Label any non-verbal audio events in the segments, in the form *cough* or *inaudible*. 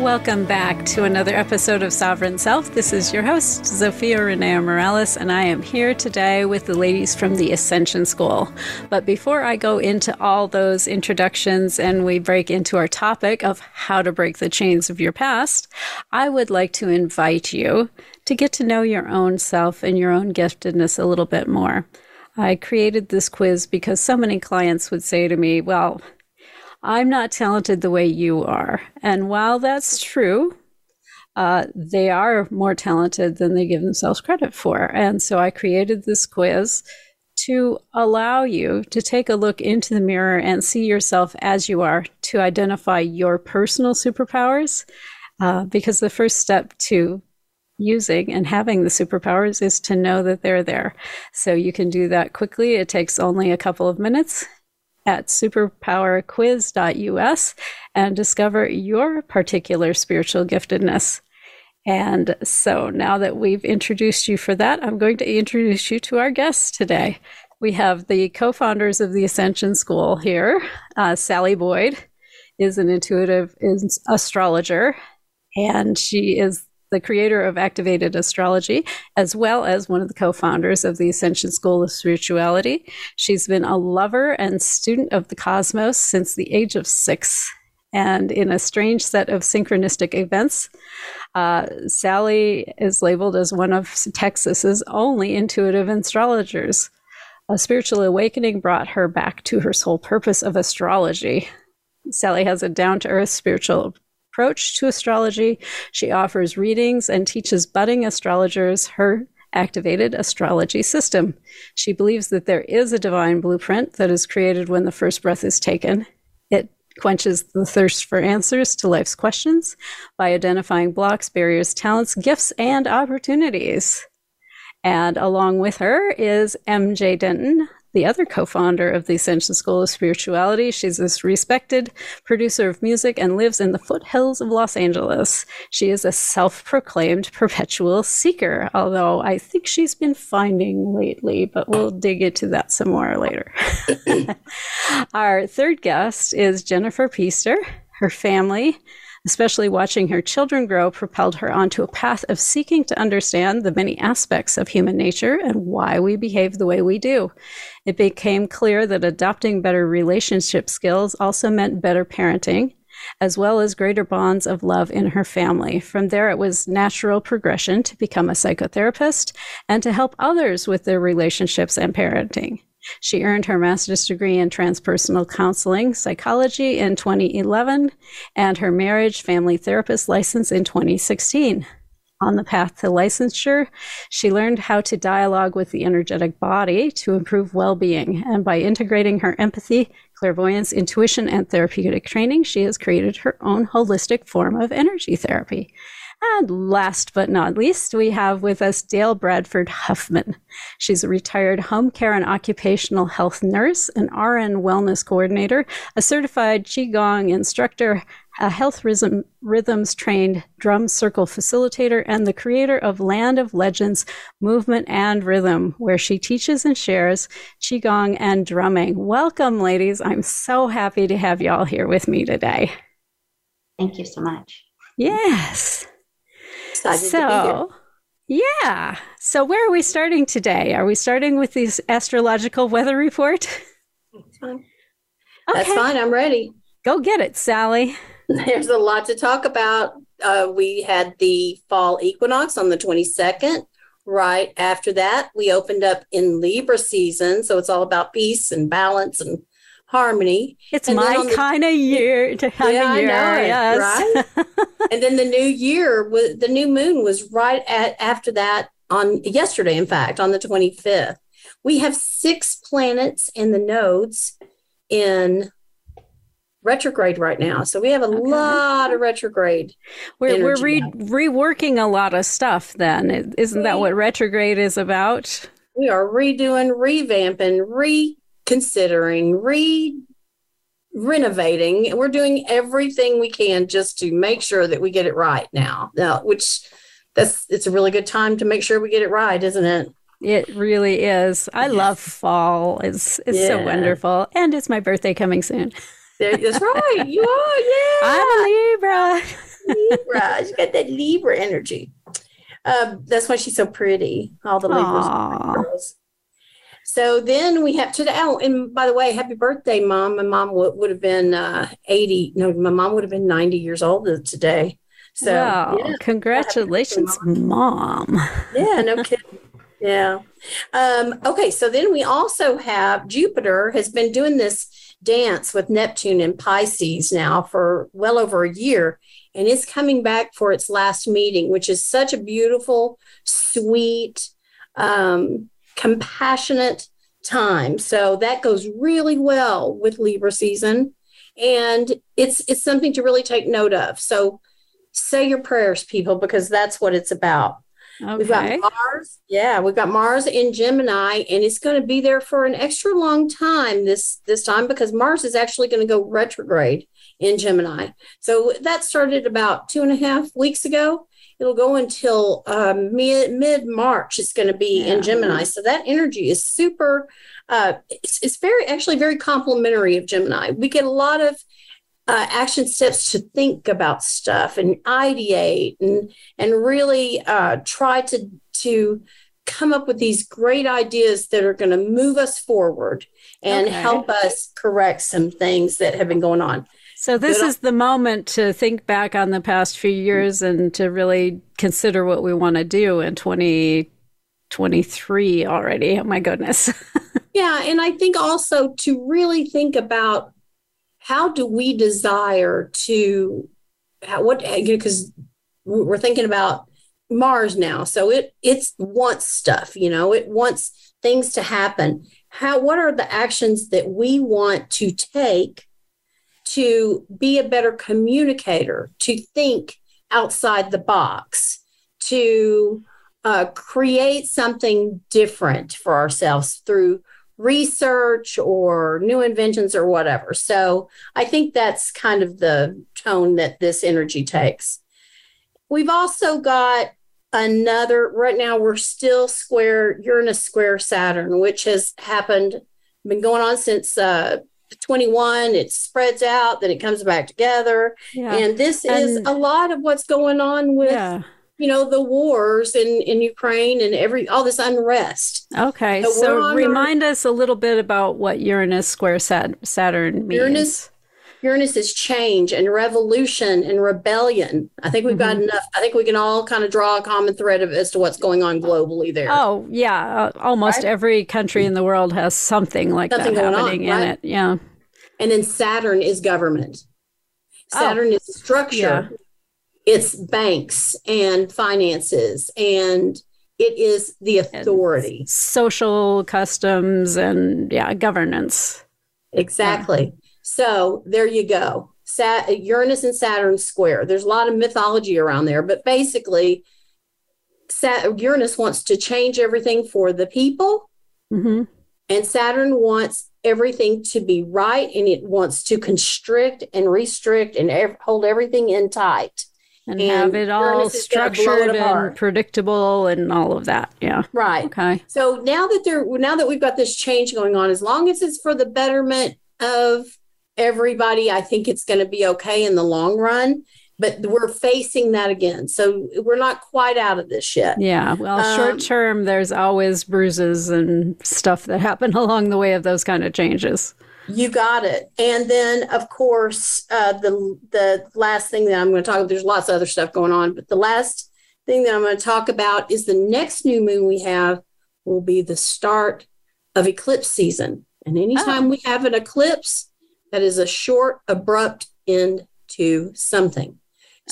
Welcome back to another episode of Sovereign Self. This is your host, Zofia Renea Morales, and I am here today with the ladies from the Ascension School. But before I go into all those introductions and we break into our topic of how to break the chains of your past, I would like to invite you to get to know your own self and your own giftedness a little bit more. I created this quiz because so many clients would say to me, Well, I'm not talented the way you are. And while that's true, uh, they are more talented than they give themselves credit for. And so I created this quiz to allow you to take a look into the mirror and see yourself as you are, to identify your personal superpowers. Uh, because the first step to using and having the superpowers is to know that they're there. So you can do that quickly. It takes only a couple of minutes at superpowerquiz.us and discover your particular spiritual giftedness. And so now that we've introduced you for that, I'm going to introduce you to our guests today. We have the co founders of the Ascension School here. Uh, Sally Boyd is an intuitive astrologer, and she is the creator of Activated Astrology, as well as one of the co founders of the Ascension School of Spirituality. She's been a lover and student of the cosmos since the age of six. And in a strange set of synchronistic events, uh, Sally is labeled as one of Texas's only intuitive astrologers. A spiritual awakening brought her back to her sole purpose of astrology. Sally has a down to earth spiritual approach to astrology. She offers readings and teaches budding astrologers her activated astrology system. She believes that there is a divine blueprint that is created when the first breath is taken. It quenches the thirst for answers to life's questions by identifying blocks, barriers, talents, gifts, and opportunities. And along with her is MJ Denton, the other co founder of the Ascension School of Spirituality. She's a respected producer of music and lives in the foothills of Los Angeles. She is a self proclaimed perpetual seeker, although I think she's been finding lately, but we'll dig into that some more later. *laughs* Our third guest is Jennifer Pister. Her family especially watching her children grow, propelled her onto a path of seeking to understand the many aspects of human nature and why we behave the way we do. It became clear that adopting better relationship skills also meant better parenting, as well as greater bonds of love in her family. From there, it was natural progression to become a psychotherapist and to help others with their relationships and parenting. She earned her master's degree in transpersonal counseling psychology in 2011 and her marriage family therapist license in 2016. On the path to licensure, she learned how to dialogue with the energetic body to improve well being. And by integrating her empathy, clairvoyance, intuition, and therapeutic training, she has created her own holistic form of energy therapy. And last but not least, we have with us Dayle Bradford Huffman. She's a retired home care and occupational health nurse, an RN wellness coordinator, a certified Qigong instructor, a health rhythm, rhythms trained drum circle facilitator, and the creator of Land of Legends Movement and Rhythm, where she teaches and shares Qigong and drumming. Welcome, ladies. I'm so happy to have y'all here with me today. Thank you so much. Yes. Excited so, yeah. So, where are we starting today? Are we starting with this astrological weather report? That's fine. Okay. That's fine. I'm ready. Go get it, Sally. *laughs* There's a lot to talk about. Uh, we had the fall equinox on the 22nd. Right after that, we opened up in Libra season. So it's all about peace and balance and harmony. It's and my kind of year to have yeah, a year. I know yes. right? *laughs* and then the new year was the new moon was right at after that on yesterday, in fact, on the 25th. We have six planets in the nodes in retrograde right now. Mm-hmm. So we have a okay. lot of retrograde. We're, we're re- reworking a lot of stuff then. Isn't that what retrograde is about? We are redoing, revamping, reconsidering, re renovating. We're doing everything we can just to make sure that we get it right now. Now, which that's it's a really good time to make sure we get it right, isn't it? It really is. I love fall. It's it's yeah. so wonderful, and it's my birthday coming soon. *laughs* That's right. You are. Yeah. I'm a Libra. Libra. She's got that Libra energy. Um, that's why she's so pretty. All the Libras. So then we have today. Oh, and by the way, happy birthday, mom. My mom w- would have been uh, 80. No, my mom would have been 90 years old today. So, wow. yeah. congratulations, mom. Yeah, no kidding. yeah. Um, okay. So then we also have Jupiter has been doing this dance with Neptune in Pisces now for well over a year. And it's coming back for its last meeting, which is such a beautiful, sweet, um, compassionate time. So that goes really well with Libra season. And it's it's something to really take note of. So say your prayers, people, because that's what it's about. Okay. We've got Mars. Yeah, we've got Mars in Gemini, and it's going to be there for an extra long time this this time because Mars is actually going to go retrograde in Gemini. So that started about two and a half weeks ago. It'll go until um, mid mid March. It's going to be yeah. in Gemini. So that energy is super. Uh, it's, it's very actually very complementary of Gemini. We get a lot of uh, action steps to think about stuff and ideate and and really uh, try to to come up with these great ideas that are going to move us forward and okay. help us correct some things that have been going on. So this is the moment to think back on the past few years and to really consider what we want to do in 2023 already. Oh my goodness. *laughs* yeah, and I think also to really think about how do we desire to how, what because we're thinking about Mars now, so it it's wants stuff, you know, it wants things to happen. How what are the actions that we want to take to be a better communicator, to think outside the box, to uh, create something different for ourselves through research or new inventions or whatever. So I think that's kind of the tone that this energy takes. We've also got another, right now, we're still square Uranus square Saturn, which has happened, been going on since uh, 21 it spreads out then it comes back together yeah. and this and, is a lot of what's going on with yeah you know the wars in in Ukraine and every all this unrest. Okay, so, so remind our, us a little bit about what Uranus square Saturn means. Uranus Uranus is change and revolution and rebellion. I think we've mm-hmm. got enough. I think we can all kind of draw a common thread of as to what's going on globally there. Oh yeah, uh, almost right? every country in the world has something like something that happening on, right? in it. Yeah. And then Saturn is government. Oh. Saturn oh. is structure. Yeah it's banks and finances and it is the authority. and social customs and yeah governance. Exactly. Yeah. so there you go. Sat- uranus and saturn square. There's a lot of mythology around there but basically Sat- uranus wants to change everything for the people. Mm-hmm. and saturn wants everything to be right and it wants to constrict and restrict and ev- hold everything in tight and, and have it all structured and predictable and all of that. Yeah. Right. Okay. So now that there now that we've got this change going on, as long as it's for the betterment of everybody, I think it's going to be okay in the long run. But we're facing that again. So we're not quite out of this yet. Yeah. Well, um, short term, there's always bruises and stuff that happen *laughs* along the way of those kind of changes. You got it. And then, of course, uh, the the last thing that I'm going to talk about. There's lots of other stuff going on, but the last thing that I'm going to talk about is the next new moon we have will be the start of eclipse season. And anytime oh. we have an eclipse, that is a short, abrupt end to something.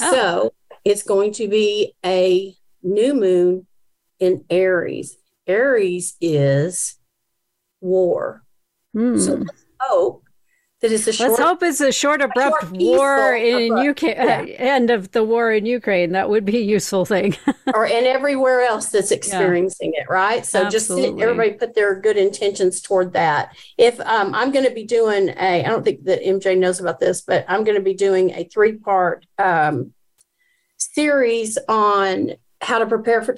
Oh. So it's going to be a new moon in Aries. Aries is war. Hmm. So hope that it's a short. Let's hope it's a short, abrupt short, war in abrupt, UK. *laughs* yeah. End of the war in Ukraine. That would be a useful thing. *laughs* or and everywhere else that's experiencing it, right? So just everybody put their good intentions toward that. If um, I'm going to be doing a, I don't think that MJ knows about this, but I'm going to be doing a three part um, series on how to prepare for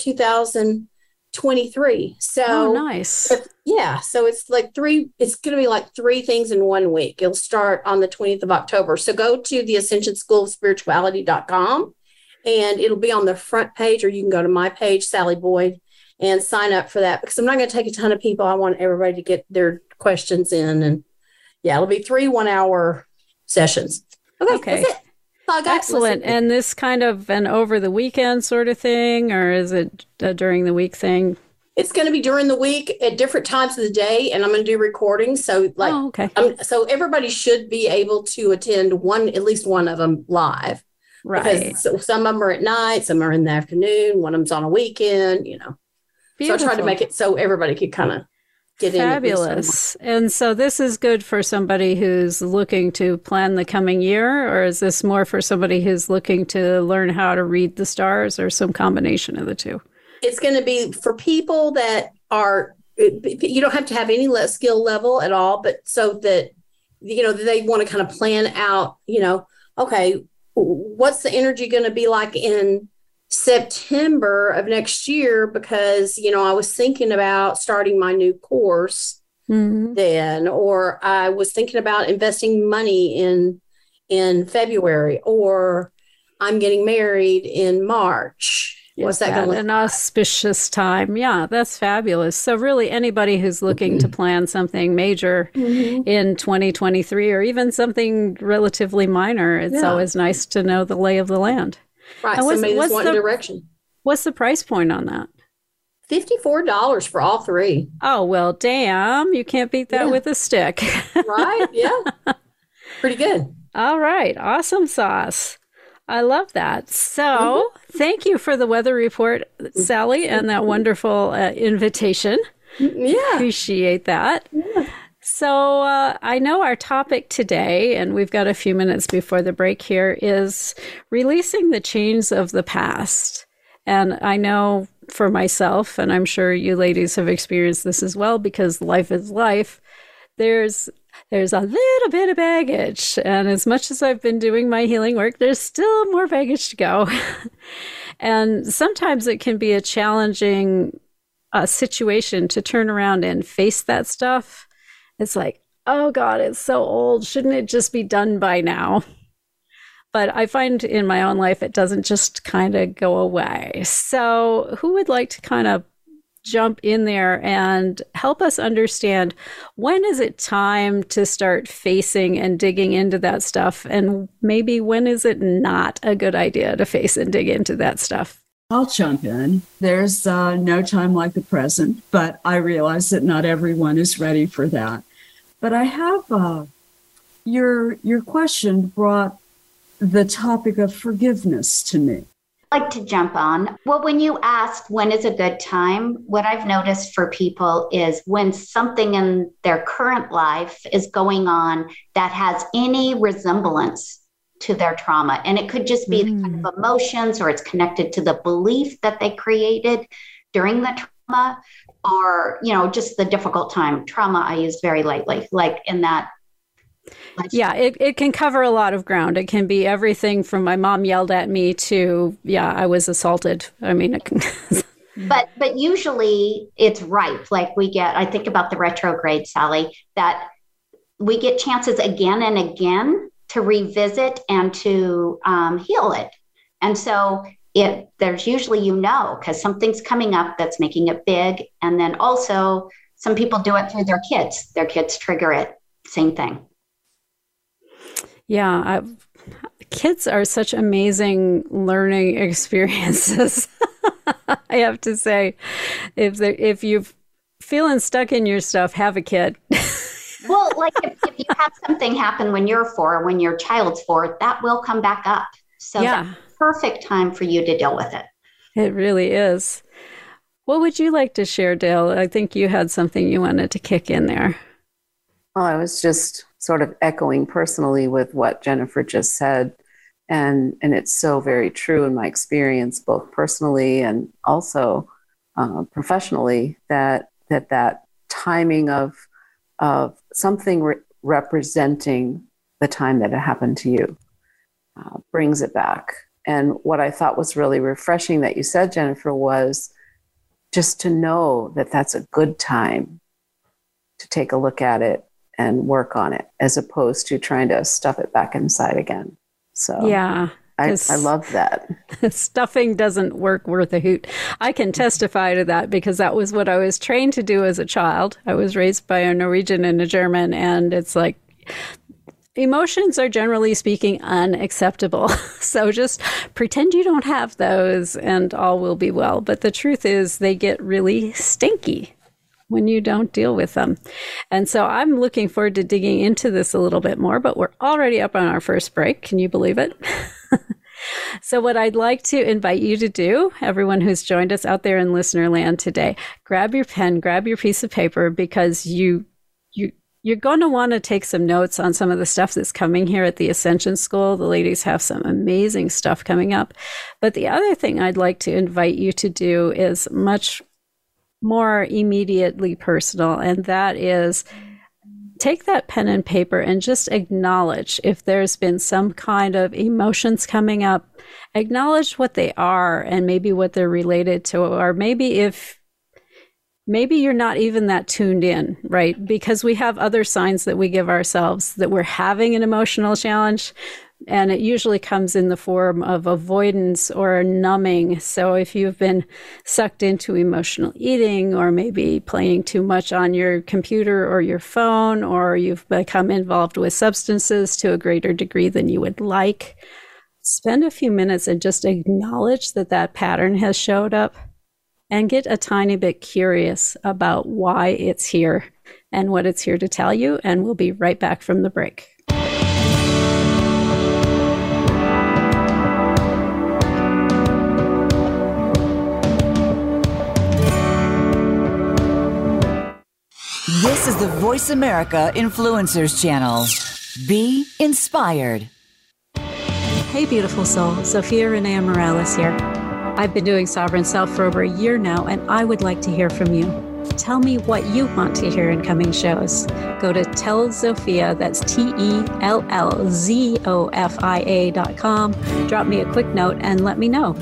2023. So oh, nice. if- yeah, so it's like three, it's going to be like three things in one week. It'll start on the 20th of October. So go to the Ascension School of Spirituality.com and it'll be on the front page, or you can go to my page, Sally Boyd, and sign up for that because I'm not going to take a ton of people. I want everybody to get their questions in. And yeah, it'll be three one hour sessions. Okay. Okay. That's it. That's all I got. Excellent. Listen- And this kind of an over the weekend sort of thing, or is it a during the week thing? it's going to be during the week at different times of the day, and I'm going to do recordings. So, like, oh, okay. Um, so everybody should be able to attend one, at least one of them live. Right. Because so- some of them are at night, some are in the afternoon, one of them's on a weekend, you know. So I tried to make it so everybody could kind of get in. at least one. Fabulous. And so this is good for somebody who's looking to plan the coming year, or is this more for somebody who's looking to learn how to read the stars, or some combination of the two? It's going to be for people that are, you don't have to have any skill level at all, but so that, you know, they want to kind of plan out, you know, okay, what's the energy going to be like in September of next year? Because, you know, I was thinking about starting my new course Mm-hmm. then or i was thinking about investing money in in february or i'm getting married in march what's that going to look an auspicious time? Yeah, that's fabulous. So really, anybody who's looking to plan something major Mhm. in 2023, or even something relatively minor, it's Yeah. always nice to know the lay of the land. Right And what's- somebody that's what's wanting the- direction What's the price point on that? $54 for all three Oh well, damn! You can't beat that Yeah. with a stick. *laughs* right yeah pretty good All right, awesome sauce. I love that. So, Mm-hmm. thank you for the weather report, Sally, and that wonderful uh, invitation. yeah Appreciate that. So, uh, I know our topic today, and we've got a few minutes before the break here, is releasing the chains of the past. And I know for myself, and I'm sure you ladies have experienced this as well, because life is life. There's there's a little bit of baggage, and as much as I've been doing my healing work, there's still more baggage to go. *laughs* and sometimes it can be a challenging uh, situation to turn around and face that stuff. It's like, oh God, it's so old. Shouldn't it just be done by now? But I find in my own life, it doesn't just kind of go away. So, who would like to kind of jump in there and help us understand when is it time to start facing and digging into that stuff? And maybe when is it not a good idea to face and dig into that stuff? I'll jump in. There's uh, no time like the present, but I realize that not everyone is ready for that. But I have uh, your your question brought the topic of forgiveness to me. I'd like to jump on. Well, when you ask when is a good time, what I've noticed for people is when something in their current life is going on that has any resemblance to their trauma. And it could just be the kind of emotions or it's connected to the belief that they created during the trauma or, you know, just the difficult time. Trauma I use very lightly, like in that. Yeah, it, it can cover a lot of ground. It can be everything from my mom yelled at me to, yeah, I was assaulted. I mean, it can, *laughs* but but usually it's ripe like we get i think about the retrograde sally that we get chances again and again to revisit and to um, heal it and so it there's usually you know because something's coming up that's making it big and then also some people do it through their kids their kids trigger it same thing yeah, I've, kids are such amazing learning *laughs* experiences. I have to say, if they, if you're feeling stuck in your stuff, have a kid. *laughs* well like if, if you have something happen when you're four when your child's four that will come back up so Yeah. that's perfect time for you to deal with it It really is. What would you like to share, Dayle? I think you had something you wanted to kick in there. Well, I was just sort of echoing personally with what Jennifer just said. And, and it's so very true in my experience, both personally and also uh, professionally, that, that that timing of, of something re- representing the time that it happened to you uh, brings it back. And what I thought was really refreshing that you said, Jennifer, was just to know that that's a good time to take a look at it and work on it as opposed to trying to stuff it back inside again. So, yeah. I, I love that. *laughs* Stuffing doesn't work worth a hoot. I can mm-hmm. testify to that because that was what I was trained to do as a child. I was raised by a Norwegian and a German, and it's like emotions are generally speaking unacceptable. *laughs* so just pretend you don't have those and all will be well. But the truth is, they get really stinky when you don't deal with them. And so I'm looking forward to digging into this a little bit more, but we're already up on our first break. Can you believe it? *laughs* So, what I'd like to invite you to do, everyone who's joined us out there in listener land today, grab your pen, grab your piece of paper because you you're going to want to take some notes on some of the stuff that's coming here at the Ascension School. The ladies have some amazing stuff coming up. But the other thing I'd like to invite you to do is much more immediately personal, and that is take that pen and paper and just acknowledge if there's been some kind of emotions coming up. Acknowledge what they are and maybe what they're related to, or maybe if maybe you're not even that tuned in, right? Because we have other signs that we give ourselves that we're having an emotional challenge. And it usually comes in the form of avoidance or numbing. So if you've been sucked into emotional eating, or maybe playing too much on your computer or your phone, or you've become involved with substances to a greater degree than you would like, spend a few minutes and just acknowledge that that pattern has showed up and get a tiny bit curious about why it's here and what it's here to tell you. And we'll be right back from the break. This is the Voice America Influencers Channel. Be inspired. Hey, beautiful soul. Zofia Renea Morales here. I've been doing Sovereign Self for over a year now, and I would like to hear from you. Tell me what you want to hear in coming shows. Go to Tell Zofia, that's T E L L Z O F I A dot com. Drop me a quick note and let me know.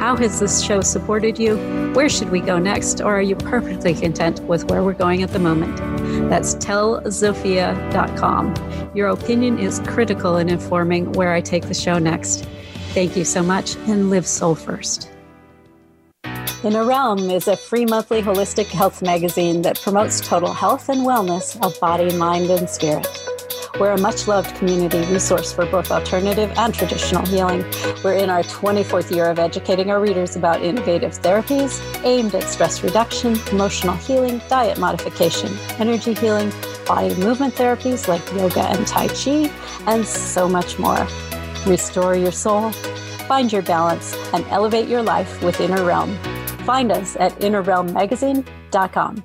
How has this show supported you? Where should we go next? Or are you perfectly content with where we're going at the moment? That's tellzofia.com. Your opinion is critical in informing where I take the show next. Thank you so much and live soul first. Inner Realm is a free monthly holistic health magazine that promotes total health and wellness of body, mind, and spirit. We're a much loved community resource for both alternative and traditional healing. We're in our 24th year of educating our readers about innovative therapies aimed at stress reduction, emotional healing, diet modification, energy healing, body movement therapies like yoga and Tai Chi, and so much more. Restore your soul, find your balance, and elevate your life with Inner Realm. Find us at innerrealmmagazine.com.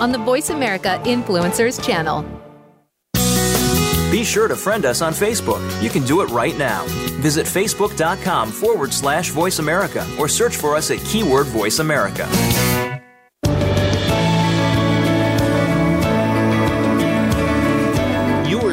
on the Voice America Influencers channel. Be sure to friend us on Facebook. You can do it right now. Visit facebook.com forward slash voice America or search for us at keyword voice America.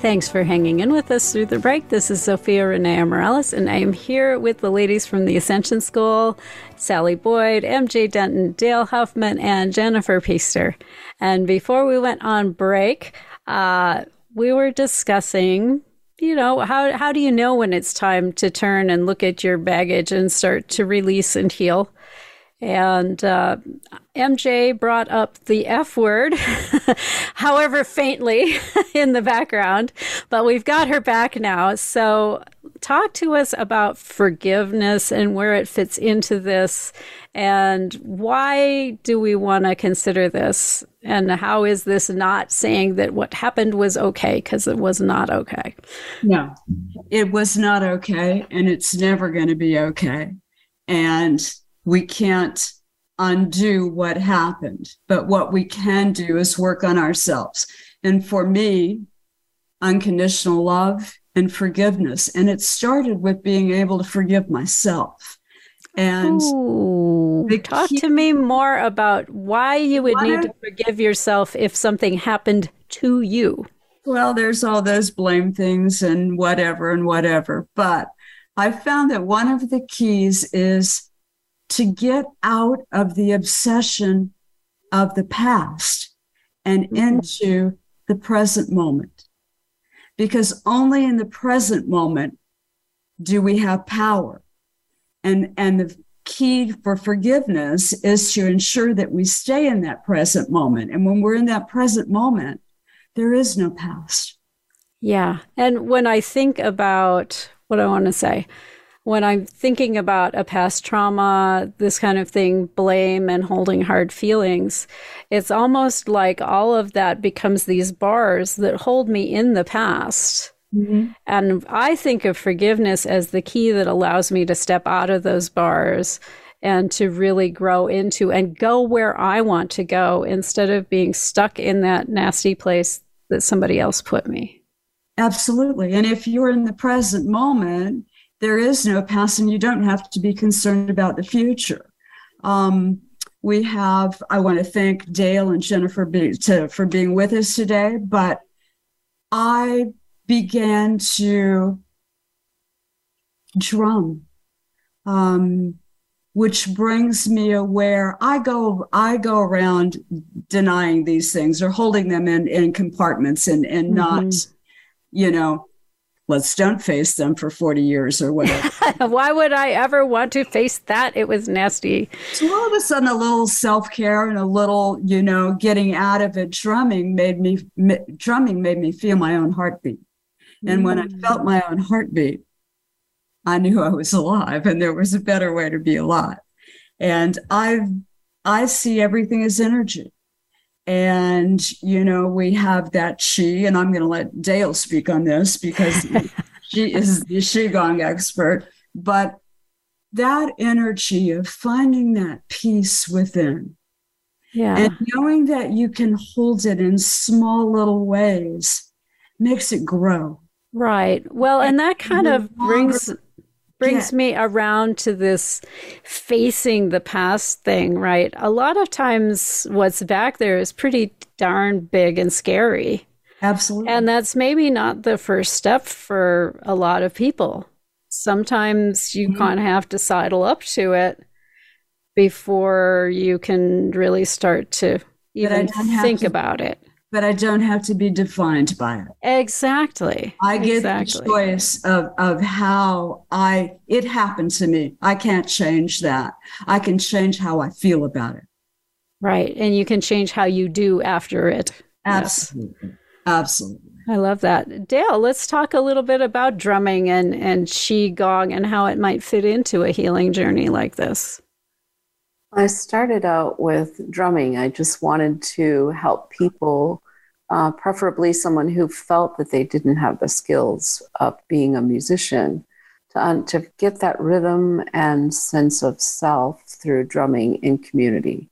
Thanks for hanging in with us through the break. This is Zofia Renea Morales, and I am here with the ladies from the Ascension School Sally Boyd, MJ Denton, Dayle Huffman, and Jennifer Pister. And before we went on break, uh, we were discussing you know how how do you know when it's time to turn and look at your baggage and start to release and heal and uh, MJ brought up the F word, *laughs* however faintly *laughs* in the background, but we've got her back now. So, talk to us about forgiveness and where it fits into this, and why do we want to consider this, and how is this not saying that what happened was okay because it was not okay? No, it was not okay, and it's never going to be okay. And we can't undo what happened, but what we can do is work on ourselves. And for me, unconditional love and forgiveness. And it started with being able to forgive myself. And Ooh, talk key, to me more about why you would need to forgive yourself if something happened to you. Well, there's all those blame things and whatever and whatever. But I found that one of the keys is to get out of the obsession of the past and mm-hmm. into the present moment. Because only in the present moment do we have power. And, and the key for forgiveness is to ensure that we stay in that present moment. And when we're in that present moment, there is no past. Yeah. And when I think about what I want to say, when I'm thinking about a past trauma, this kind of thing, blame and holding hard feelings, it's almost like all of that becomes these bars that hold me in the past. Mm-hmm. And I think of forgiveness as the key that allows me to step out of those bars and to really grow into and go where I want to go instead of being stuck in that nasty place that somebody else put me. Absolutely. And if you're in the present moment, there is no past and you don't have to be concerned about the future. Um, we have, I want to thank Dayle and Jennifer be, to, for being with us today, but I began to drum, um, which brings me aware. I go, I go around denying these things or holding them in, in compartments and, and mm-hmm. not, you know, let's don't face them for 40 years or whatever. *laughs* Why would I ever want to face that? It was nasty. So all of a sudden, a little self care and a little, you know, getting out of it, drumming made me, drumming made me feel my own heartbeat. And mm. when I mm. felt my own heartbeat, I knew I was alive and there was a better way to be alive. And I, I see everything as energy. And, you know, we have that she, and I'm going to let Dayle speak on this because *laughs* she is the Qigong expert. But that energy of finding that peace within. Yeah. And knowing that you can hold it in small little ways makes it grow. Right. Well, and that kind of brings brings yeah. me around to this facing the past thing, right? A lot of times what's back there is pretty darn big and scary. Absolutely. And that's maybe not the first step for a lot of people. Sometimes you mm-hmm. kind of have to sidle up to it before you can really start to even think to, about it but I don't have to be defined by it. Exactly. I get exactly. the choice of, of how I, it happened to me. I can't change that. I can change how I feel about it. Right. And you can change how you do after it. Absolutely. Yes. Absolutely. I love that. Dayle, let's talk a little bit about drumming and, and Qigong and how it might fit into a healing journey like this. I started out with drumming. I just wanted to help people, uh, preferably someone who felt that they didn't have the skills of being a musician, to, um, to get that rhythm and sense of self through drumming in community.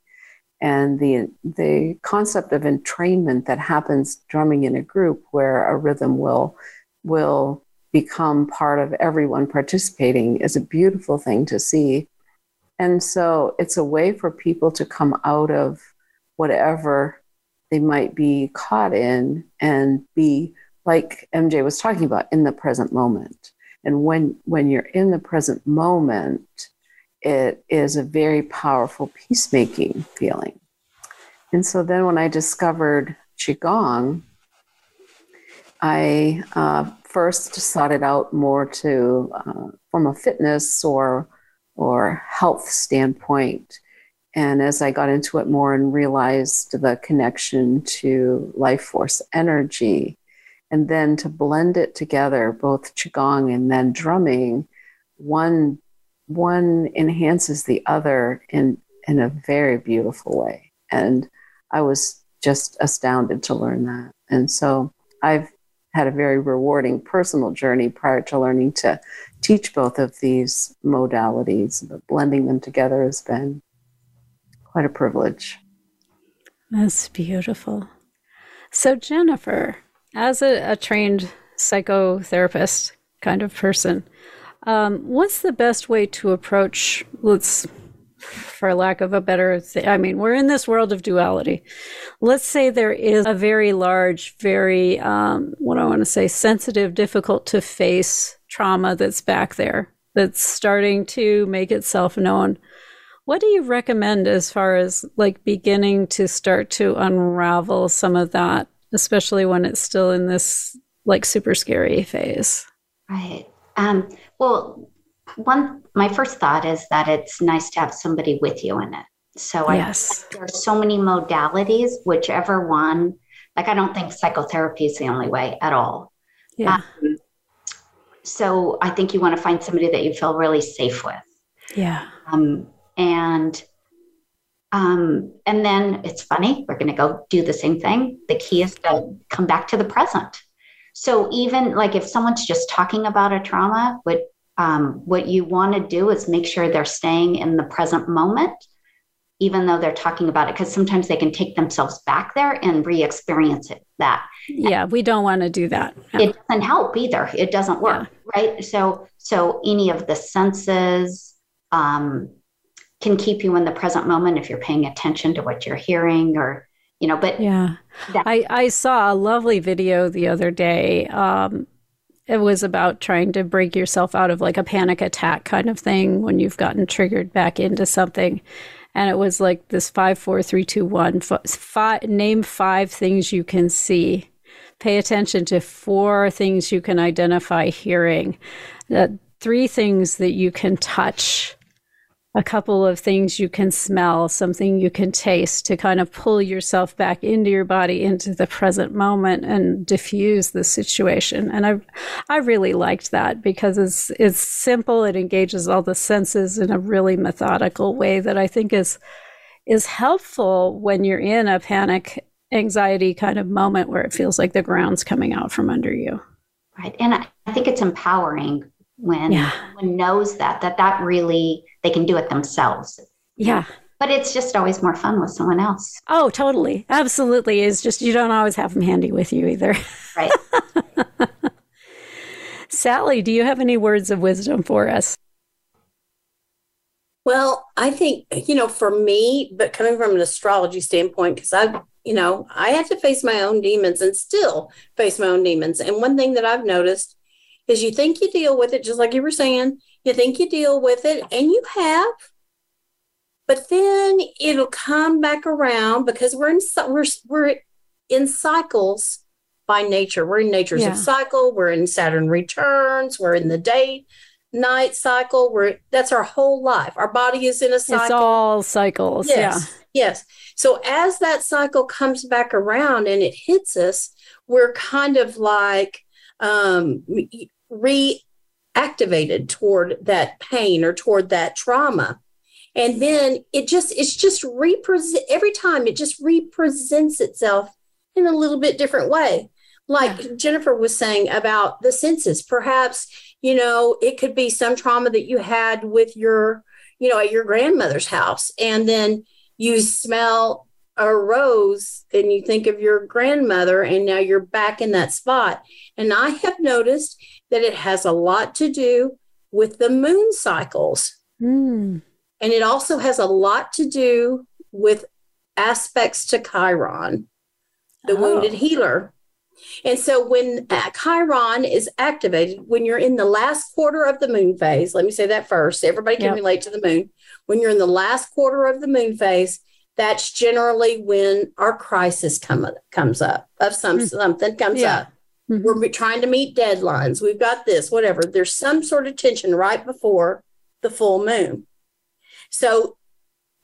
And the, the concept of entrainment that happens drumming in a group where a rhythm will, will become part of everyone participating is a beautiful thing to see and so it's a way for people to come out of whatever they might be caught in and be like MJ was talking about, in the present moment. And when when you're in the present moment, it is a very powerful peacemaking feeling. And so then when I discovered Qigong, I uh, first sought it out more to uh, from a fitness or or health standpoint. And as I got into it more and realized the connection to life force energy, and then to blend it together, both qigong and then drumming, one one enhances the other in in a very beautiful way. And I was just astounded to learn that. And so I've had a very rewarding personal journey prior to learning to teach both of these modalities, but blending them together has been quite a privilege. That's beautiful. So, Jennifer, as a, a trained psychotherapist kind of person, um, what's the best way to approach, let's for lack of a better th- I mean, we're in this world of duality. Let's say there is a very large, very, um, what do I want to say, sensitive, difficult to face trauma that's back there, that's starting to make itself known. What do you recommend as far as like beginning to start to unravel some of that, especially when it's still in this like super scary phase? Right. Um, well, one my first thought is that it's nice to have somebody with you in it. So yes. I there are so many modalities, whichever one. Like I don't think psychotherapy is the only way at all. Yeah. Um, so I think you want to find somebody that you feel really safe with. Yeah. Um, and um, and then it's funny, we're going to go do the same thing. The key is to come back to the present. So even like if someone's just talking about a trauma, what um, what you want to do is make sure they're staying in the present moment, even though they're talking about it, because sometimes they can take themselves back there and re-experience it. That yeah, we don't want to do that. It doesn't help either. It doesn't work, yeah. right? So so any of the senses um, can keep you in the present moment if you're paying attention to what you're hearing or you know but yeah that- i i saw a lovely video the other day um it was about trying to break yourself out of like a panic attack kind of thing when you've gotten triggered back into something. And it was like this five four three two one five name five things you can see. Pay attention to four things you can identify hearing. Three things that you can touch a couple of things you can smell, something you can taste to kind of pull yourself back into your body, into the present moment and diffuse the situation. And I, I really liked that because it's, it's simple. It engages all the senses in a really methodical way that I think is, is helpful when you're in a panic anxiety kind of moment where it feels like the ground's coming out from under you. Right. And I think it's empowering when yeah. one knows that that that really they can do it themselves. Yeah. But it's just always more fun with someone else. Oh, totally. Absolutely. It's just you don't always have them handy with you either. Right. *laughs* Sally, do you have any words of wisdom for us? Well, I think, you know, for me, but coming from an astrology standpoint, because i've you know, I had to face my own demons and still face my own demons. And one thing that I've noticed is you think you deal with it, just like you were saying, you think you deal with it, and you have, but then it'll come back around because we're in we're we're in cycles by nature. We're in nature's yeah. cycle. We're in Saturn returns. We're in the day night cycle. We're that's our whole life. Our body is in a cycle. It's all cycles. Yes. Yeah. Yes. So as that cycle comes back around and it hits us, we're kind of like um, reactivated toward that pain or toward that trauma. And then it just it's just represent every time it just represents itself in a little bit different way. Like yeah. jennifer was saying about the senses perhaps you know it could be some trauma that you had with your you know at your grandmother's house. And then you smell a rose then you think of your grandmother and now you're back in that spot and i have noticed that it has a lot to do with the moon cycles mm. and it also has a lot to do with aspects to chiron the oh. wounded healer And so when uh, Chiron is activated, when you're in the last quarter of the moon phase, let me say that first. Everybody can yep. relate to the moon. When you're in the last quarter of the moon phase, that's generally when our crisis come, comes up of some mm-hmm. something comes yeah. up. Mm-hmm. We're trying to meet deadlines. We've got this, whatever. There's some sort of tension right before the full moon. So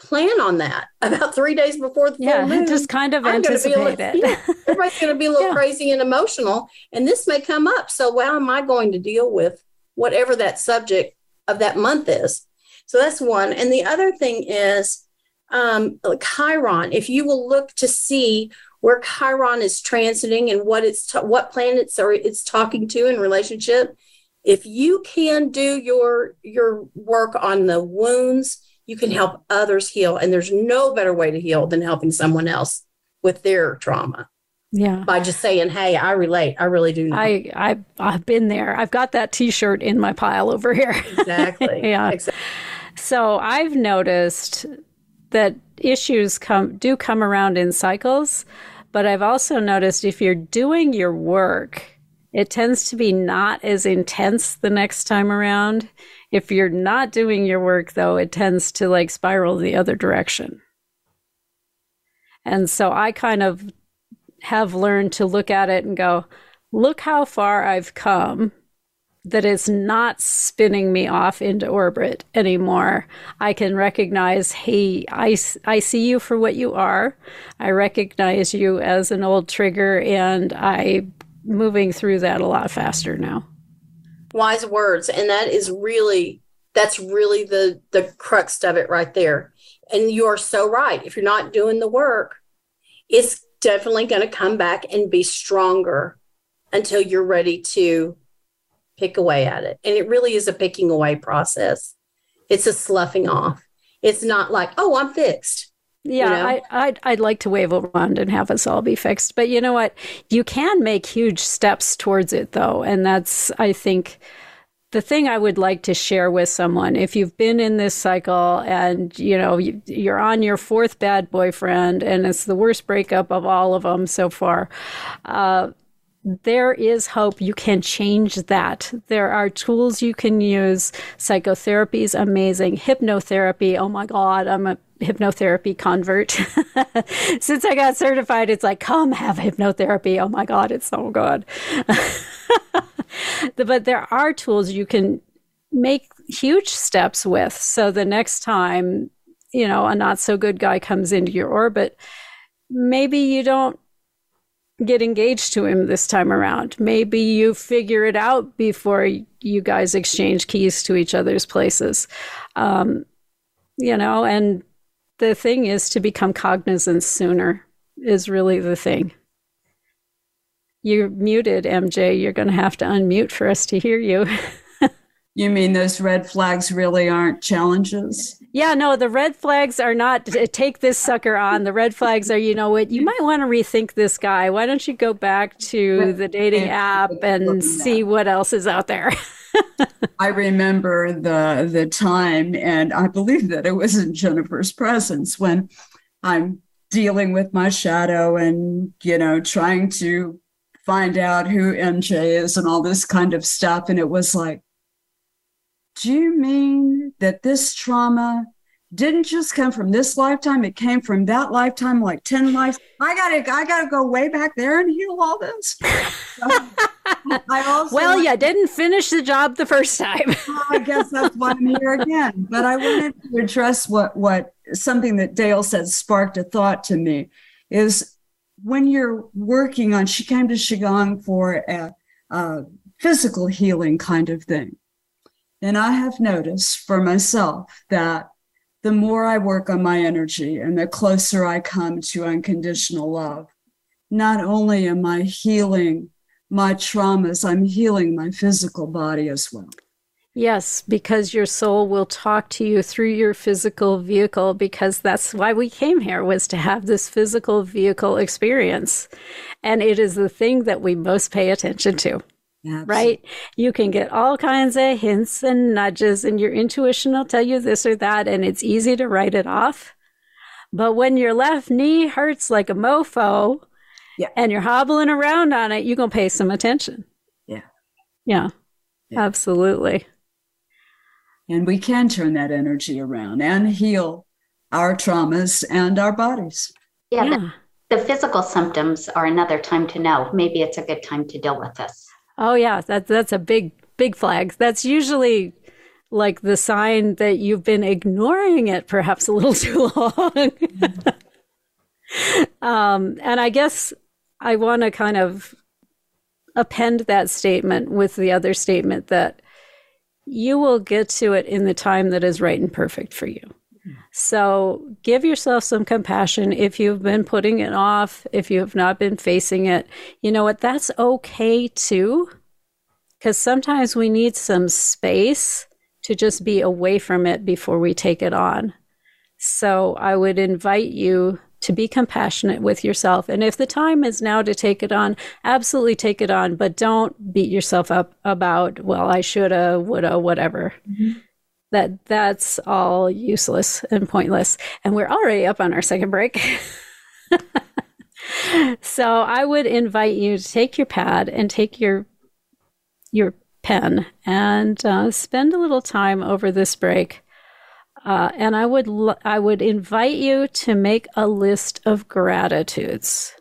plan on that *laughs* about three days before the yeah, full moon. Just kind of I'm anticipate little, it. Yeah, everybody's going to be a little *laughs* yeah. crazy and emotional, and this may come up. So how am I going to deal with whatever that subject of that month is? So that's one. And the other thing is um, Chiron. If you will look to see where Chiron is transiting and what it's ta- what planets are it's talking to in relationship, if you can do your your work on the wounds you can help others heal. And there's no better way to heal than helping someone else with their trauma. Yeah. By just saying, hey, I relate. I really do know. I, I, I've been there. I've got that t shirt in my pile over here. *laughs* Exactly. yeah. Exactly. So I've noticed that issues come do come around in cycles, but I've also noticed if you're doing your work, it tends to be not as intense the next time around. If you're not doing your work, though, it tends to like spiral the other direction. And so I kind of have learned to look at it and go, look how far I've come that it's not spinning me off into orbit anymore. I can recognize, hey, I, I see you for what you are. I recognize you as an old trigger, and I'm moving through that a lot faster now wise words and that is really that's really the the crux of it right there and you're so right if you're not doing the work it's definitely going to come back and be stronger until you're ready to pick away at it and it really is a picking away process it's a sloughing off it's not like oh i'm fixed yeah, you know? I, I'd, I'd like to wave a wand and have us all be fixed. But you know what? You can make huge steps towards it, though. And that's, I think, the thing I would like to share with someone. If you've been in this cycle and, you know, you're on your fourth bad boyfriend and it's the worst breakup of all of them so far, uh, there is hope. You can change that. There are tools you can use. Psychotherapy is amazing. Hypnotherapy. Oh my God, I'm a hypnotherapy convert. *laughs* Since I got certified, it's like, come have hypnotherapy. Oh my God, it's so good. *laughs* but there are tools you can make huge steps with. So the next time, you know, a not so good guy comes into your orbit, maybe you don't get engaged to him this time around. Maybe you figure it out before you guys exchange keys to each other's places. Um, you know, and the thing is to become cognizant sooner is really the thing. You're muted, MJ. You're going to have to unmute for us to hear you. *laughs* you mean those red flags really aren't challenges? Yeah, no, the red flags are not take this sucker on. The red flags are, you know what, you might want to rethink this guy. Why don't you go back to the dating app and see what else is out there? *laughs* I remember the the time, and I believe that it was in Jennifer's presence when I'm dealing with my shadow and you know trying to find out who MJ is and all this kind of stuff. And it was like, do you mean that this trauma didn't just come from this lifetime? It came from that lifetime, like 10 lives. I gotta, I gotta go way back there and heal all this. *laughs* Well, you didn't finish the job the first time. *laughs* I guess that's why I'm here again. But I wanted to address what what something that Dayle said sparked a thought to me is when you're working on. She came to qigong for a, a physical healing kind of thing, and I have noticed for myself that the more I work on my energy and the closer I come to unconditional love, not only am I healing my traumas, I'm healing my physical body as well. Yes, because your soul will talk to you through your physical vehicle because that's why we came here was to have this physical vehicle experience. And it is the thing that we most pay attention to. Absolutely. Right? You can get all kinds of hints and nudges and your intuition will tell you this or that and it's easy to write it off. But when your left knee hurts like a mofo, Yeah. and you're hobbling around on it, you're going to pay some attention. Yeah. Yeah. Yeah. Absolutely. And we can turn that energy around and heal our traumas and our bodies. Yeah, Yeah. The, the physical symptoms are another time to know. Maybe it's a good time to deal with this. Oh yeah, that's that's a big big flag. That's usually like the sign that you've been ignoring it perhaps a little *laughs* too long. *laughs* um, and I guess I want to kind of append that statement with the other statement that you will get to it in the time that is right and perfect for you. So give yourself some compassion if you've been putting it off, if you have not been facing it. You know what? That's okay too. Because sometimes we need some space to just be away from it before we take it on. So I would invite you to be compassionate with yourself. And if the time is now to take it on, absolutely take it on, but don't beat yourself up about, well, I shoulda, woulda, whatever. Mm-hmm. That that's all useless and pointless. And we're already up on our second break. *laughs* so I would invite you to take your pad and take your your pen and uh, spend a little time over this break. Uh, and I would l- I would invite you to make a list of gratitudes,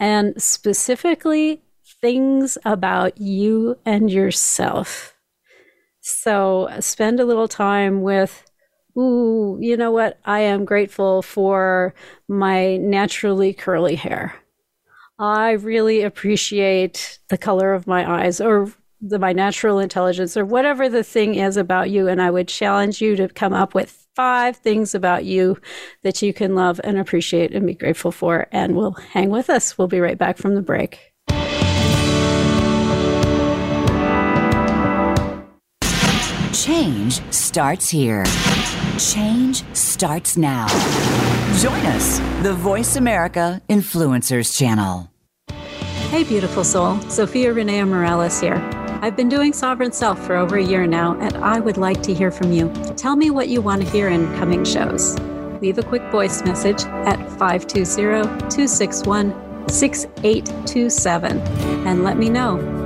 and specifically things about you and yourself. So spend a little time with, ooh, you know what? I am grateful for my naturally curly hair. I really appreciate the color of my eyes or the, my natural intelligence or whatever the thing is about you. And I would challenge you to come up with five things about you that you can love and appreciate and be grateful for. And we'll hang with us. We'll be right back from the break. Change starts here. Change starts now. Join us, the Voice America Influencers Channel. Hey, beautiful soul. Zofia Renea Morales here. I've been doing Sovereign Self for over a year now, and I would like to hear from you. Tell me what you want to hear in coming shows. Leave a quick voice message at 520 261 6827 and let me know.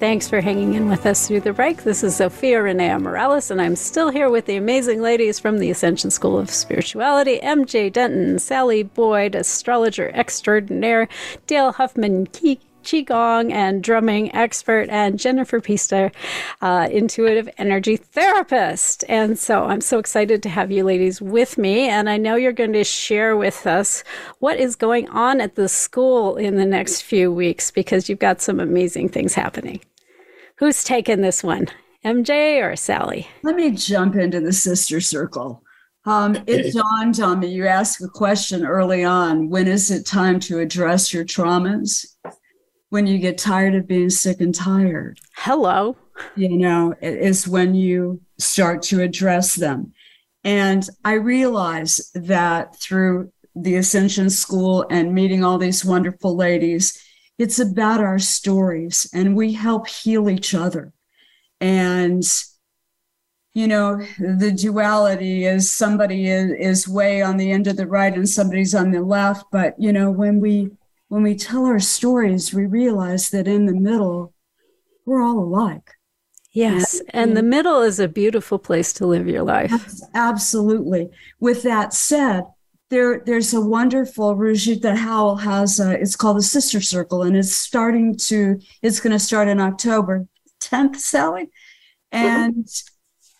Thanks for hanging in with us through the break. This is Zofia Renea Morales, and I'm still here with the amazing ladies from the Ascension School of Spirituality MJ Denton, Sally Boyd, astrologer extraordinaire, Dayle Huffman, Qigong and drumming expert, and Jennifer Pister, uh, intuitive energy therapist. And so I'm so excited to have you ladies with me. And I know you're going to share with us what is going on at the school in the next few weeks because you've got some amazing things happening. Who's taking this one? MJ or Sally? Let me jump into the sister circle. Um, it dawned on me, you asked a question early on when is it time to address your traumas? When you get tired of being sick and tired. Hello. You know, it is when you start to address them. And I realized that through the Ascension School and meeting all these wonderful ladies, it's about our stories and we help heal each other. And you know the duality is somebody is, is way on the end of the right and somebody's on the left. But you know when we when we tell our stories we realize that in the middle we're all alike. Yes and, and the middle is a beautiful place to live your life. Absolutely. With that said there there's a wonderful Rujita Howell has a, it's called the Sister Circle and it's starting to it's going to start in October 10th Sally and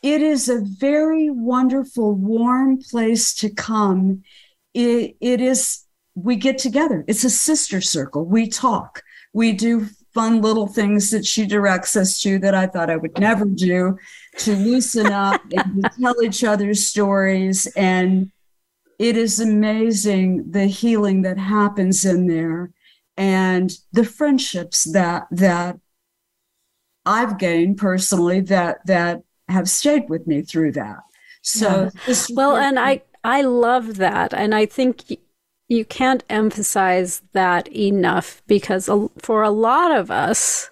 it is a very wonderful, warm place to come. It, it is, we get together. It's a sister circle. We talk. We do fun little things that she directs us to that I thought I would never do to loosen up and *laughs* tell each other stories. And it is amazing the healing that happens in there and the friendships that that I've gained personally that that have stayed with me through that. So, yeah. well, and I I love that, and I think you can't emphasize that enough because for a lot of us,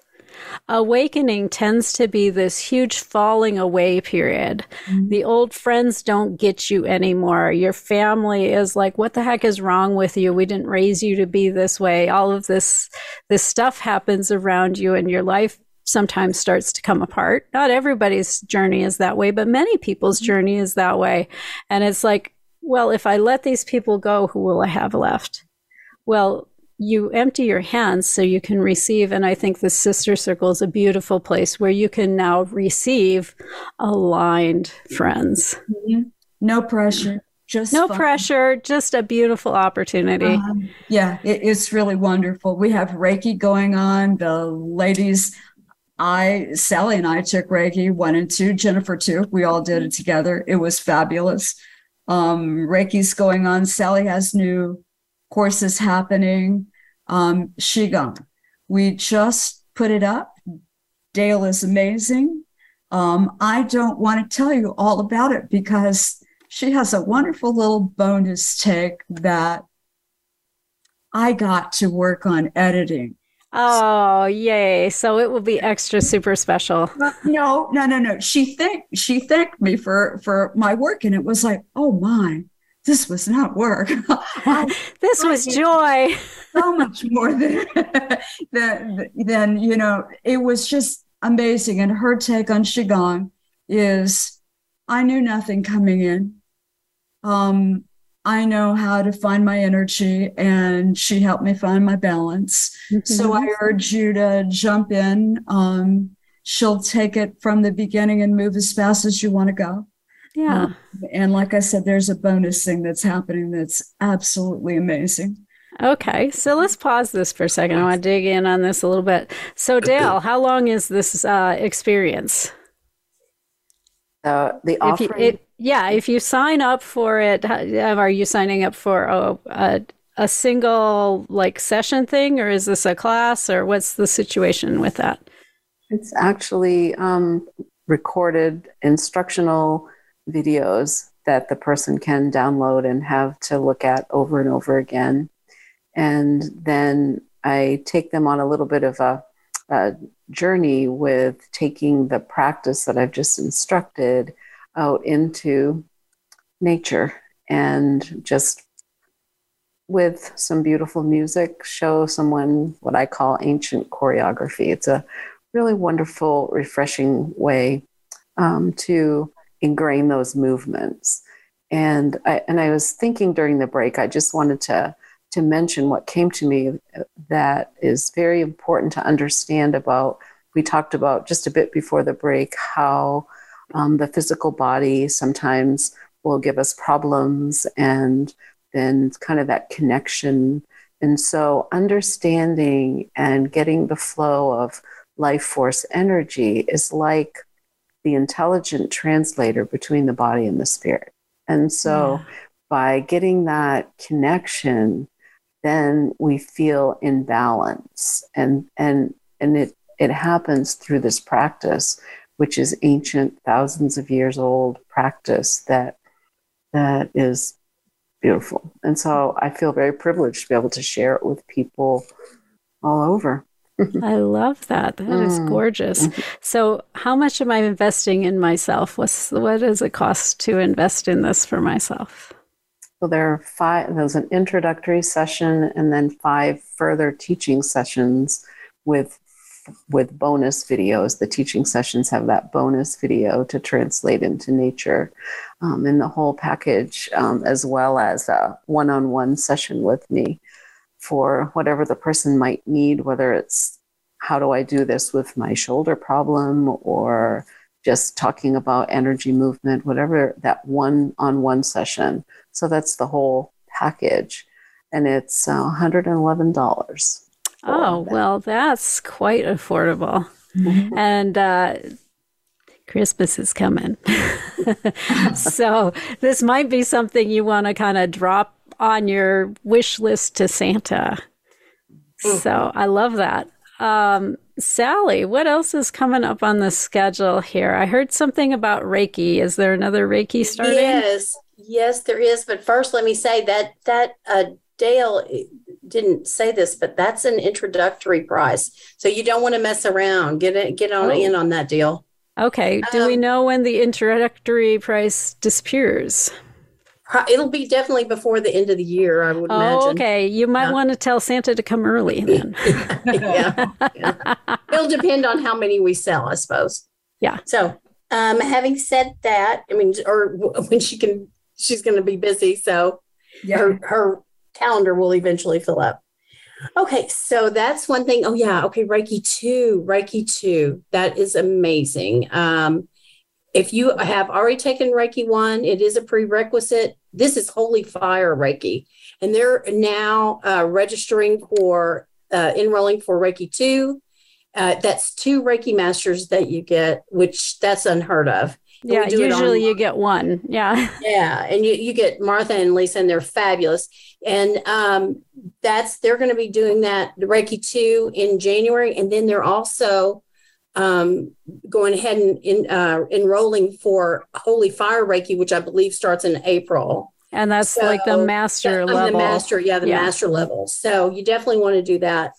awakening tends to be this huge falling away period. Mm-hmm. The old friends don't get you anymore. Your family is like, what the heck is wrong with you? We didn't raise you to be this way. All of this, this stuff happens around you and your life sometimes starts to come apart. Not everybody's journey is that way, but many people's mm-hmm. journey is that way. And it's like, well, if I let these people go, who will I have left? Well, you empty your hands so you can receive. And I think the sister circle is a beautiful place where you can now receive aligned friends. Mm-hmm. No pressure. Just no fun. pressure, just a beautiful opportunity. Um, yeah, it, it's really wonderful. We have Reiki going on. The ladies I, Sally and I took Reiki one and two, Jennifer too. We all did it together. It was fabulous. Um, Reiki's going on. Sally has new courses happening. Um, Qigong. We just put it up. Dayle is amazing. Um, I don't want to tell you all about it because she has a wonderful little bonus take that I got to work on editing. Oh, yay. So it will be extra super special. No, no, no, no. She thanked she thanked me for for my work and it was like, "Oh my, this was not work. *laughs* *laughs* this was joy. so much more than, *laughs* than than you know. It was just amazing. And her take on qigong is, I knew nothing coming in. Um, I know how to find my energy, and she helped me find my balance. Mm-hmm. So I urge you to jump in. Um, she'll take it from the beginning and move as fast as you want to go. Yeah. Um, and like I said, there's a bonus thing that's happening that's absolutely amazing. Okay, so let's pause this for a second. I want to dig in on this a little bit. So, *clears throat* Dayle, how long is this uh, experience? Uh, the offering. If you, it, yeah, if you sign up for it, are you signing up for a, a, a single like session thing, or is this a class, or what's the situation with that? It's actually um, recorded instructional videos that the person can download and have to look at over and over again. And then I take them on a little bit of a, a journey with taking the practice that I've just instructed out into nature and just with some beautiful music show someone what I call ancient choreography. It's a really wonderful, refreshing way um, to ingrain those movements. And I, and I was thinking during the break, I just wanted to to mention what came to me that is very important to understand about. We talked about just a bit before the break how um, the physical body sometimes will give us problems and then kind of that connection. And so, understanding and getting the flow of life force energy is like the intelligent translator between the body and the spirit. And so, yeah. by getting that connection, then we feel in balance and and and it it happens through this practice which is ancient thousands of years old practice that that is beautiful and so i feel very privileged to be able to share it with people all over I love that. That mm. is gorgeous. So, how much am I investing in myself? What's what does it cost to invest in this for myself? Well, there are five, there's an introductory session and then five further teaching sessions with with bonus videos. The teaching sessions have that bonus video to translate into nature um, in the whole package, um, as well as a one on one session with me for whatever the person might need, whether it's how do I do this with my shoulder problem or just talking about energy movement, whatever that one on one session. So that's the whole package. And it's uh, $111. Oh, that. well, that's quite affordable. Mm-hmm. And uh, Christmas is coming. *laughs* so this might be something you want to kind of drop on your wish list to Santa. So I love that. Um, Sally, what else is coming up on the schedule here? I heard something about Reiki. Is there another Reiki starting? Yes, yes, there is. But first, let me say that that uh, Dayle didn't say this, but that's an introductory price, so you don't want to mess around. Get it, get on oh. in on that deal. Okay. Do um, we know when the introductory price disappears? It'll be definitely before the end of the year, I would oh, imagine. Okay, you might yeah. want to tell Santa to come early then. *laughs* yeah. yeah. It'll depend on how many we sell, I suppose. Yeah. So, um, having said that, I mean, or when she can, she's going to be busy, so yeah. her her calendar will eventually fill up. Okay, so that's one thing. Oh yeah, okay, Reiki two, Reiki two, that is amazing. Um, if you have already taken Reiki one, it is a prerequisite. This is Holy Fire Reiki, and they're now uh, registering for uh, enrolling for Reiki two. Uh, that's two Reiki masters that you get, which that's unheard of. And yeah, usually you get one. Yeah. *laughs* Yeah. And you, you get Martha and Lisa, and they're fabulous. And um, that's, they're going to be doing that, the Reiki 2 in January. And then they're also um, going ahead and in, uh, enrolling for Holy Fire Reiki, which I believe starts in April. And that's so, like the master level. The master, yeah, the yeah. master level. So you definitely want to do that.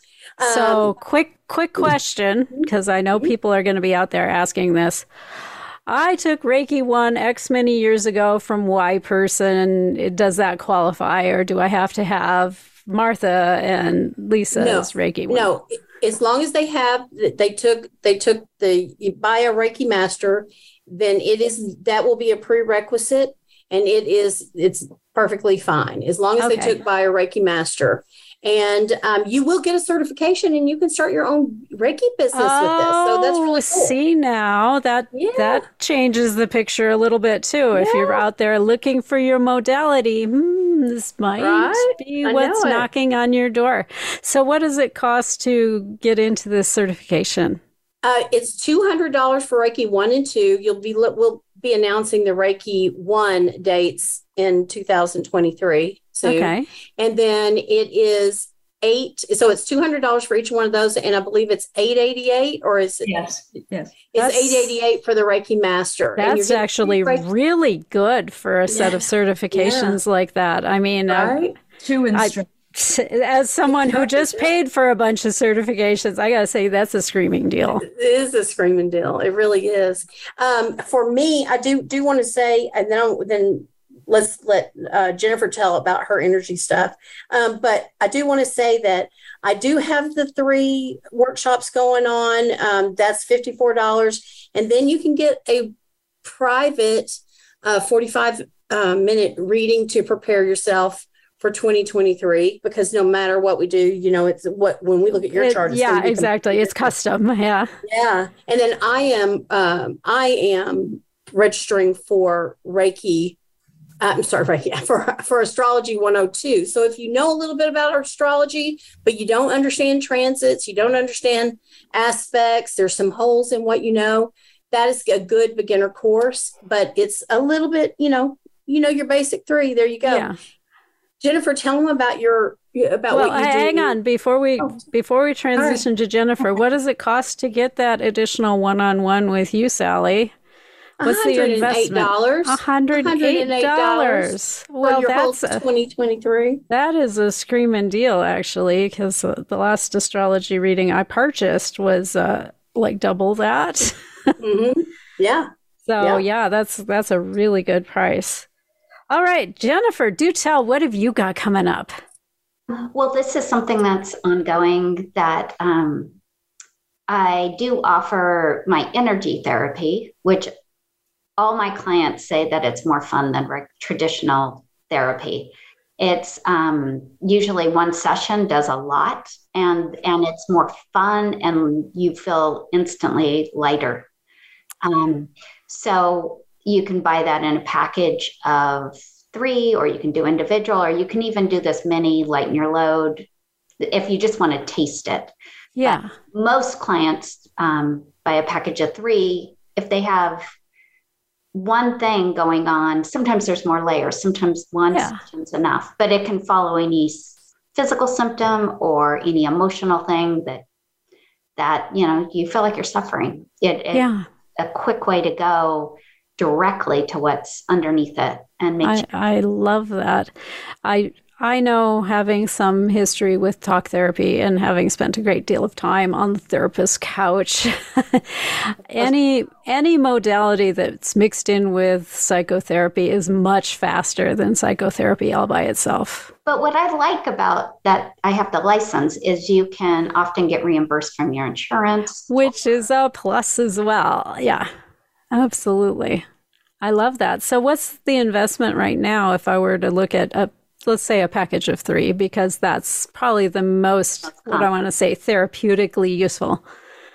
So, um, quick, quick question, because I know people are going to be out there asking this. I took Reiki 1 X many years ago from Y person. Does that qualify, or do I have to have Martha and Lisa's no, Reiki 1? No, as long as they have they took they took the by a reiki master then it is that will be a prerequisite and it is it's perfectly fine as long as okay. they took by a reiki master and um, you will get a certification and you can start your own reiki business oh, with this so that's really cool. see now that yeah. that changes the picture a little bit too yeah. if you're out there looking for your modality hmm, this might right? be I what's knocking on your door so what does it cost to get into this certification uh, it's two hundred dollars for Reiki one and two. You'll be we'll be announcing the Reiki one dates in 2023 soon. Okay. And then it is eight. So it's two hundred dollars for each one of those, and I believe it's eight eighty eight, or is it? Yes, yes. It's eight eighty eight for the Reiki Master. That's actually Reiki- really good for a set yeah. of certifications yeah. like that. I mean, uh, two instructors *laughs* as someone who just paid for a bunch of certifications, I gotta say that's a screaming deal. It is a screaming deal. It really is. Um, for me, I do do want to say, and then then let's let uh, Jennifer tell about her energy stuff. Um, but I do want to say that I do have the three workshops going on. Um, that's fifty four dollars, and then you can get a private uh, forty five uh, minute reading to prepare yourself for 2023 because no matter what we do, you know, it's what when we look at your It- chart. it's yeah, exactly. It's custom. *laughs* Yeah. Yeah, and then I am um, I am registering for Reiki. Uh, I'm sorry, *laughs* Reiki for for Astrology 102. So if you know a little bit about astrology, but you don't understand transits, you don't understand aspects, there's some holes in what you know. That is a good beginner course, but it's a little bit, you know, you know your basic three. There you go. Yeah. Jennifer, tell them about your about well, what you do. hang on before we Oh. before we transition to Jennifer. What does it cost to get that additional one-on-one with you, Sally? What's the investment? $108. A hundred and eight dollars. for Well, your whole that's a, 2023. that is a screaming deal, actually, because uh, the last astrology reading I purchased was uh, like double that. *laughs* hmm Yeah. So Yeah. yeah, that's that's a really good price. All right, Jennifer, do tell. What have you got coming up? Well, this is something that's ongoing that um, I do offer my energy therapy, which all my clients say that it's more fun than reg- traditional therapy. It's um, usually one session does a lot, and and it's more fun, and you feel instantly lighter. Um, so you can buy that in a package of three, or you can do individual, or you can even do this mini lighten your load if you just want to taste it. Yeah. Most clients um, buy a package of three if they have one thing going on. Sometimes there's more layers. Sometimes one Yeah. session's enough, but it can follow any physical symptom or any emotional thing that that you know you feel like you're suffering. It, it Yeah. a quick way to go directly to what's underneath it and make I, sure I love that. I I know having some history with talk therapy and having spent a great deal of time on the therapist's couch. *laughs* any any modality that's mixed in with psychotherapy is much faster than psychotherapy all by itself. But what I like about that I have the license is you can often get reimbursed from your insurance. Which is a plus as well. Yeah. Absolutely. I love that. So what's the investment right now if I were to look at a let's say a package of 3 because that's probably the most what I want to say therapeutically useful.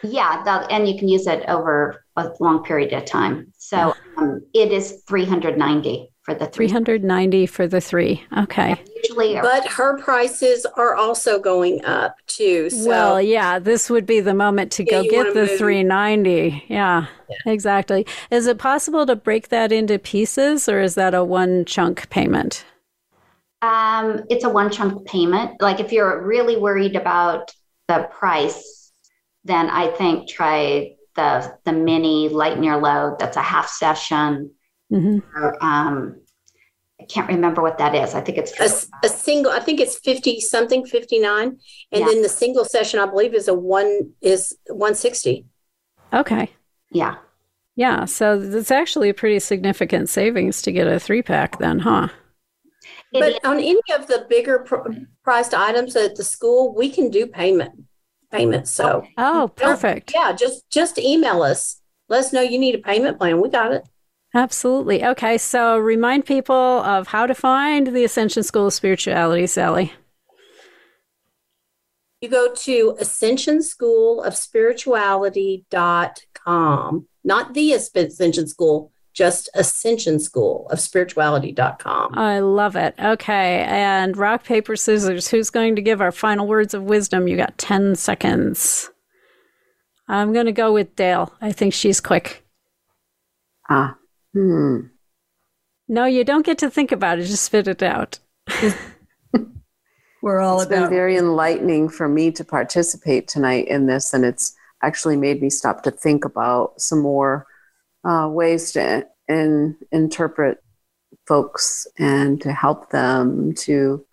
Yeah, that, and you can use it over a long period of time. So um, it is 390 for the three. 390 for the 3. Okay. Usually, But her prices are also going up too. So well, yeah, this would be the moment to Yeah, go get the move. 390. Yeah, exactly. Is it possible to break that into pieces or is that a one chunk payment? Um, it's a one chunk payment. Like if you're really worried about the price, then I think try the the mini lighten your load. That's a half session. hmm Or, um, I can't remember what that is. I think it's a, a single, I think it's 50 something, 59. And Yeah. then the single session, I believe, is a one is 160. Okay. yeah. Yeah, so it's actually a pretty significant savings to get a three pack then, huh? But on any of the bigger pr- priced items at the school, we can do payment payments. So Oh, oh perfect. yeah, just just email us. Let us know you need a payment plan. We got it. Absolutely. Okay, so remind people of how to find the Ascension School of Spirituality, Sally. You go to Ascension School of Spirituality.com, not the Ascension School, just Ascension School of Spirituality.com. I love it. Okay, and rock, paper, scissors. Who's going to give our final words of wisdom? You got 10 seconds. I'm going to go with Dayle. I think she's quick. Ah, hmm. No, you don't get to think about it, just spit it out. *laughs* We're all It's been very enlightening for me to participate tonight in this, and it's actually made me stop to think about some more uh, ways to in, interpret folks and to help them to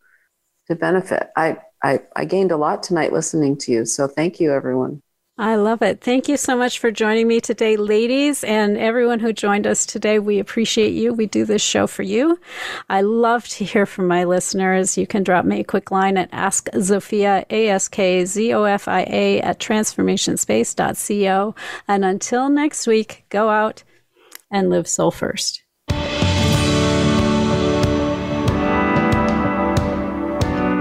to benefit. I, I I gained a lot tonight listening to you, so thank you, everyone. I love it. Thank you so much for joining me today, ladies, and everyone who joined us today. We appreciate you. We do this show for you. I love to hear from my listeners. You can drop me a quick line at Ask Zofia, A S K Z O F I A, at transformationspace.co. And until next week, go out and live soul first.